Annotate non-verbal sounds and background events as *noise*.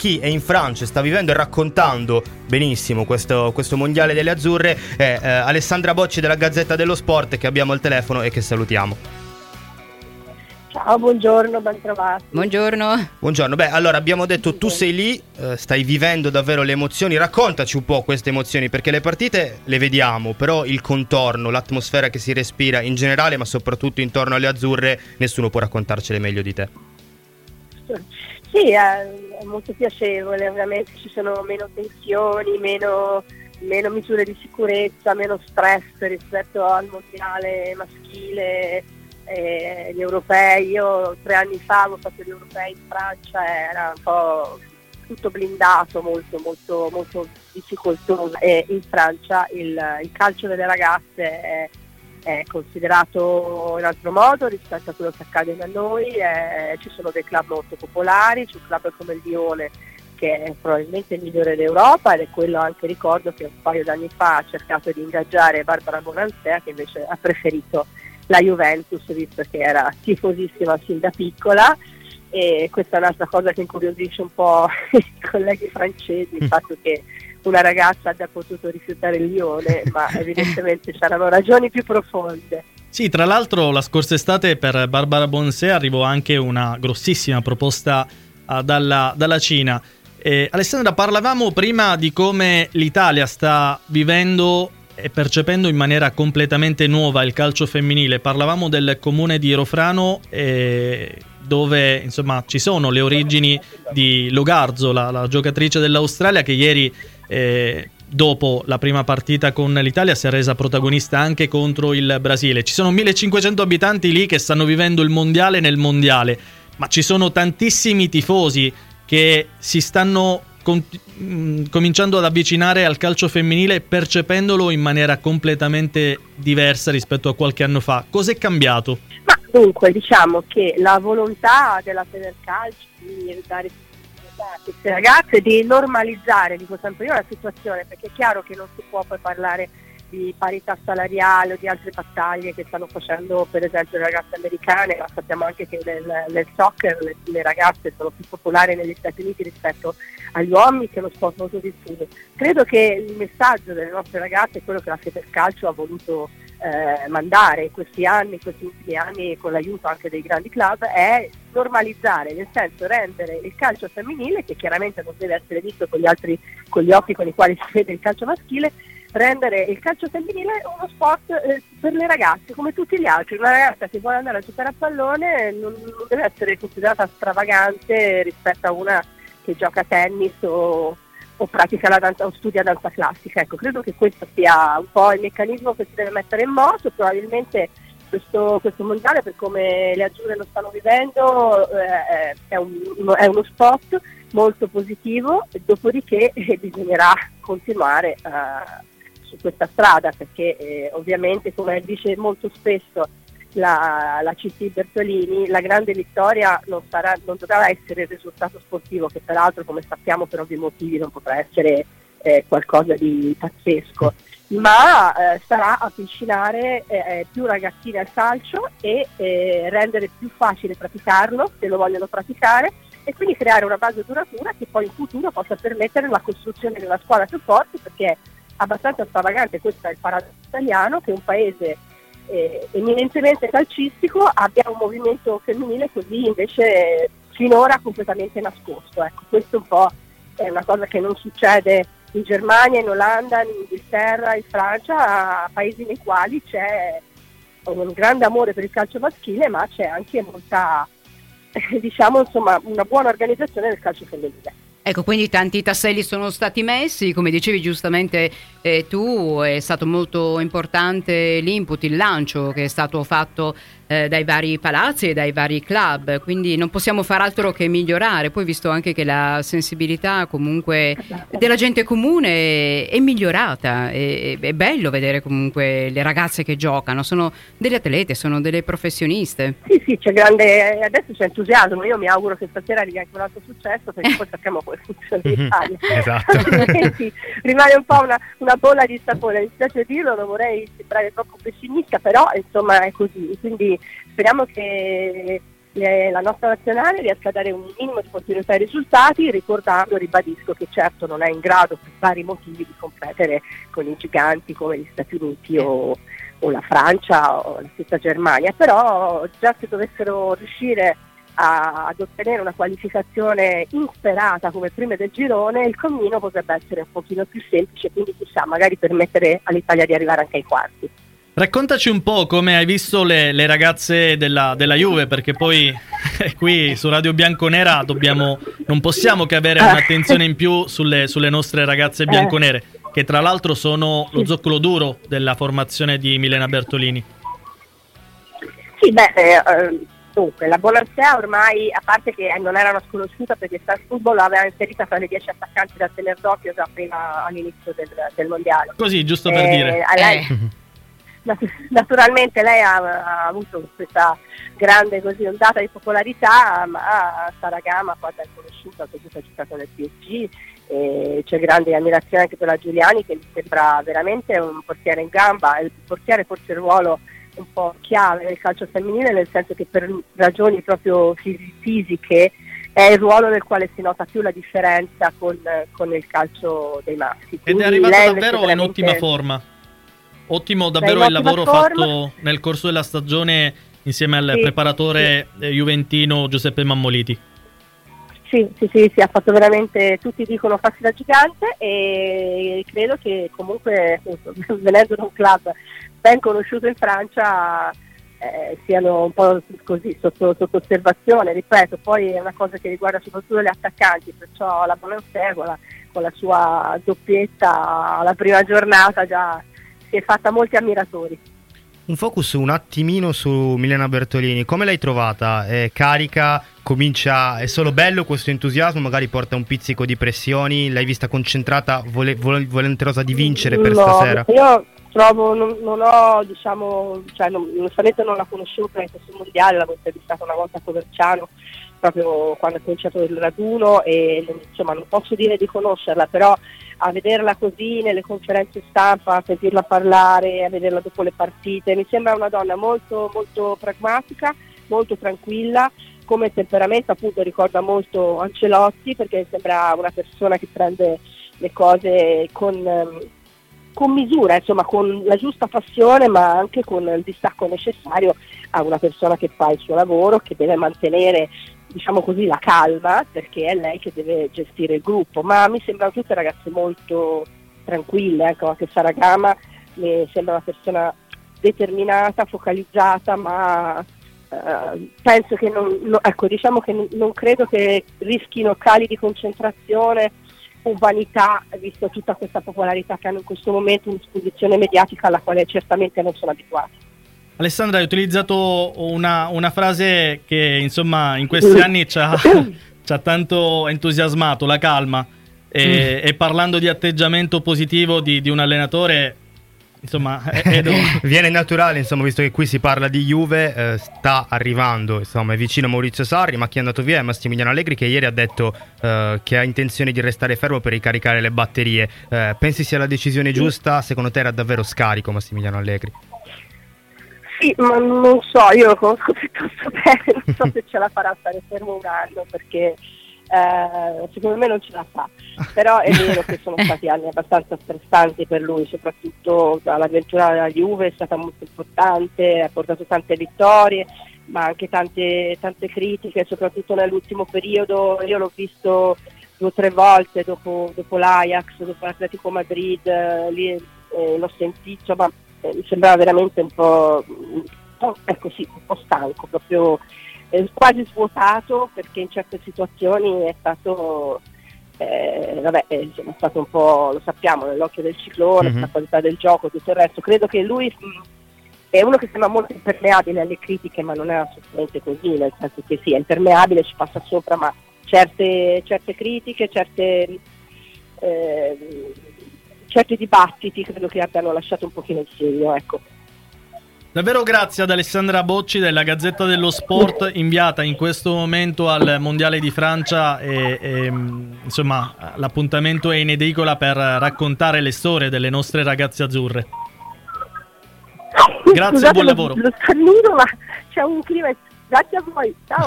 chi è in Francia sta vivendo e raccontando benissimo questo, questo mondiale delle azzurre è eh, Alessandra Bocci della Gazzetta dello Sport che abbiamo al telefono e che salutiamo. Ciao, buongiorno, ben trovati. Buongiorno. Buongiorno, beh allora abbiamo detto tu sei lì, eh, stai vivendo davvero le emozioni, raccontaci un po' queste emozioni perché le partite le vediamo, però il contorno, l'atmosfera che si respira in generale ma soprattutto intorno alle azzurre nessuno può raccontarcele meglio di te. *laughs* Sì, è, molto piacevole, ovviamente ci sono meno tensioni, meno, meno misure di sicurezza, meno stress rispetto al mondiale maschile, eh, gli europei. Io tre anni fa avevo fatto gli europei in Francia, era un po' tutto blindato, molto, molto, molto difficoltoso. E in Francia il, il calcio delle ragazze è è considerato in altro modo rispetto a quello che accade da noi, eh, ci sono dei club molto popolari, c'è un club come il Lione che è probabilmente il migliore d'Europa ed è quello anche ricordo che un paio d'anni fa ha cercato di ingaggiare Barbara Bonansea che invece ha preferito la Juventus visto che era tifosissima sin da piccola. E questa è un'altra cosa che incuriosisce un po' *laughs* i colleghi francesi, il fatto che una ragazza abbia potuto rifiutare il Lione, *laughs* ma evidentemente c'erano ragioni più profonde. Sì, tra l'altro la scorsa estate per Barbara Bonsé arrivò anche una grossissima proposta uh, dalla, dalla, Cina. Eh, Alessandra, parlavamo prima di come l'Italia sta vivendo e percependo in maniera completamente nuova il calcio femminile. Parlavamo del comune di Rofrano eh, dove insomma ci sono le origini di Logarzo, la, la giocatrice dell'Australia che ieri eh, dopo la prima partita con l'Italia si è resa protagonista anche contro il Brasile. Ci sono 1500 abitanti lì che stanno vivendo il mondiale nel mondiale, ma ci sono tantissimi tifosi che si stanno con- mm, cominciando ad avvicinare al calcio femminile percependolo in maniera completamente diversa rispetto a qualche anno fa. Cos'è cambiato? Ma dunque diciamo che la volontà della Federcalcio di dare queste ragazze di normalizzare, dico sempre io, la situazione, perché è chiaro che non si può poi parlare di parità salariale o di altre battaglie che stanno facendo per esempio le ragazze americane, ma sappiamo anche che nel, nel soccer le, le, ragazze sono più popolari negli Stati Uniti rispetto agli uomini, che è uno sport molto diffuso. Credo che il messaggio delle nostre ragazze è quello che la Federcalcio ha voluto eh, mandare questi anni, questi ultimi anni con l'aiuto anche dei grandi club è normalizzare, nel senso rendere il calcio femminile, che chiaramente non deve essere visto con gli, altri, con gli occhi con i quali *laughs* si vede il calcio maschile, rendere il calcio femminile uno sport eh, per le ragazze come tutti gli altri. Una ragazza che vuole andare a giocare a pallone non, non deve essere considerata stravagante rispetto a una che gioca a tennis o o pratica la danza o studia danza classica. Ecco, credo che questo sia un po' il meccanismo che si deve mettere in moto, probabilmente questo, questo mondiale per come le azzurre lo stanno vivendo eh, è, un, è, uno spot molto positivo, dopodiché eh, bisognerà continuare eh, su questa strada perché eh, ovviamente come dice molto spesso la, la CT Bertolini, la grande vittoria non, sarà, non, dovrà essere il risultato sportivo, che peraltro come sappiamo per ovvi motivi non potrà essere eh, qualcosa di pazzesco, ma eh, sarà avvicinare eh, più ragazzine al calcio e eh, rendere più facile praticarlo se lo vogliono praticare e quindi creare una base duratura che poi in futuro possa permettere la costruzione di una squadra più forte perché è abbastanza stravagante, questo è il paradosso italiano, che un paese eh, eminentemente calcistico abbia un movimento femminile così invece finora completamente nascosto. Ecco, questo un po' è una cosa che non succede in Germania, in Olanda, in Inghilterra, in Francia, paesi nei quali c'è un grande amore per il calcio maschile, ma c'è anche molta, *laughs* diciamo, insomma, una buona organizzazione del calcio femminile. Ecco, quindi tanti tasselli sono stati messi, come dicevi giustamente eh, tu, è stato molto importante l'input, il lancio che è stato fatto eh, dai vari palazzi e dai vari club, quindi non possiamo far altro che migliorare. Poi visto anche che la sensibilità comunque della gente comune è, migliorata, è, è, bello vedere comunque le ragazze che giocano, sono delle atlete, sono delle professioniste. Sì, sì, c'è grande, adesso c'è entusiasmo, io mi auguro che stasera arrivi anche un altro successo perché poi sappiamo come funziona l'Italia. Mhm, *laughs* esatto. *laughs* rimane un po' una, una bolla di sapore, mi spiace dirlo, non vorrei sembrare troppo pessimista, però insomma è così, quindi speriamo che le, la nostra nazionale riesca a dare un minimo di continuità ai risultati, ricordando, ribadisco che certo non è in grado per vari motivi di competere con i giganti come gli Stati Uniti o, o la Francia o la stessa Germania, però già se dovessero riuscire a, ad ottenere una qualificazione insperata come prime del girone, il cammino potrebbe essere un pochino più semplice, quindi chissà, magari permettere all'Italia di arrivare anche ai quarti. Raccontaci un po' come hai visto le, le ragazze della, della, Juve, perché poi qui su Radio Bianconera dobbiamo, non possiamo che avere un'attenzione in più sulle, sulle nostre ragazze bianconere, che tra l'altro sono lo zoccolo duro della formazione di Milena Bertolini. Sì, beh, eh, dunque, la Bonansea ormai, a parte che non era una sconosciuta perché Star Football l'aveva inserita tra le 10 attaccanti da tenere d'occhio già prima all'inizio del, del mondiale. Così, giusto per eh, dire. Lei, eh. Naturalmente lei ha, ha, avuto questa grande così, ondata di popolarità, ma Saragama quando è conosciuta, ha giocato nel PSG, e c'è grande ammirazione anche per la Giuliani che mi sembra veramente un portiere in gamba, il portiere forse il ruolo un po' chiave nel calcio femminile, nel senso che per ragioni proprio fisiche è il ruolo nel quale si nota più la differenza con, con il calcio dei maschi. Ed è arrivata davvero veramente... in ottima forma. Ottimo davvero il lavoro forma. fatto nel corso della stagione insieme al sì, preparatore sì. juventino Giuseppe Mammoliti. Sì, sì, sì, sì, ha fatto veramente, tutti dicono farsi da gigante e credo che comunque *laughs* venendo da un club ben conosciuto in Francia eh, siano un po' così sotto, sotto, osservazione, ripeto, poi è una cosa che riguarda soprattutto gli attaccanti, perciò la Bonanfè con, con la sua doppietta alla prima giornata già si è fatta molti ammiratori. Un focus un attimino su Milena Bertolini, come l'hai trovata? È carica, comincia, è solo bello questo entusiasmo, magari porta un pizzico di pressioni, l'hai vista concentrata, vole, vole, volenterosa di vincere per no, stasera? Io trovo, non, non ho, diciamo, cioè non, onestamente non la conoscevo per questo mondiale, l'avevo intervistata una volta a Coverciano, proprio quando è cominciato il raduno e insomma non posso dire di conoscerla, però a vederla così nelle conferenze stampa, a sentirla parlare, a vederla dopo le partite. Mi sembra una donna molto, molto pragmatica, molto tranquilla, come temperamento appunto ricorda molto Ancelotti perché sembra una persona che prende le cose con, ehm, con misura, insomma con la giusta passione ma anche con il distacco necessario a una persona che fa il suo lavoro, che deve mantenere diciamo così, la calma perché è lei che deve gestire il gruppo, ma mi sembrano tutte ragazze molto tranquille, ecco, anche Saragama mi sembra una persona determinata, focalizzata, ma eh, penso che non, no, ecco, diciamo che non, non credo che rischino cali di concentrazione o vanità, visto tutta questa popolarità che hanno in questo momento, un'esposizione mediatica alla quale certamente non sono abituati. Alessandra, hai utilizzato una, una frase che insomma in questi anni ci ha, *coughs* ci ha tanto entusiasmato, la calma. E, mm. e, parlando di atteggiamento positivo di, di un allenatore, insomma, Edo. *laughs* viene naturale, insomma, visto che qui si parla di Juve, eh, sta arrivando, insomma, è vicino Maurizio Sarri, ma chi è andato via è Massimiliano Allegri che ieri ha detto eh, che ha intenzione di restare fermo per ricaricare le batterie. Eh, pensi sia la decisione giusta? Secondo te era davvero scarico Massimiliano Allegri? Sì, ma non so, io lo conosco *laughs* piuttosto bene, non so se ce la farà stare fermo un anno perché eh, secondo me non ce la fa, però è vero che sono *laughs* stati anni abbastanza stressanti per lui, soprattutto l'avventura della Juve è stata molto importante, ha portato tante vittorie, ma anche tante, tante critiche, soprattutto nell'ultimo periodo, io l'ho visto due o tre volte dopo, dopo l'Ajax, dopo l'Atletico Madrid, eh, lì eh, l'ho sentito, ma eh, mi sembrava veramente un po', un po', ecco sì, un po' stanco, proprio eh, quasi svuotato perché in certe situazioni è stato, eh, vabbè, eh, insomma, è stato un po', lo sappiamo, nell'occhio del ciclone, mm-hmm. la qualità del gioco, tutto il resto. Credo che lui mh, è uno che sembra molto impermeabile alle critiche, ma non è assolutamente così, nel senso che sì, è impermeabile, ci passa sopra, ma certe, certe critiche, certe... Eh, certi dibattiti credo che abbiano lasciato un pochino il segno. Ecco. Davvero grazie ad Alessandra Bocci della Gazzetta dello Sport inviata in questo momento al Mondiale di Francia e, e insomma l'appuntamento è in edicola per raccontare le storie delle nostre ragazze azzurre. Grazie e buon lavoro. Lo, lo starnuto, ma c'è un clima Grazie a voi, ciao.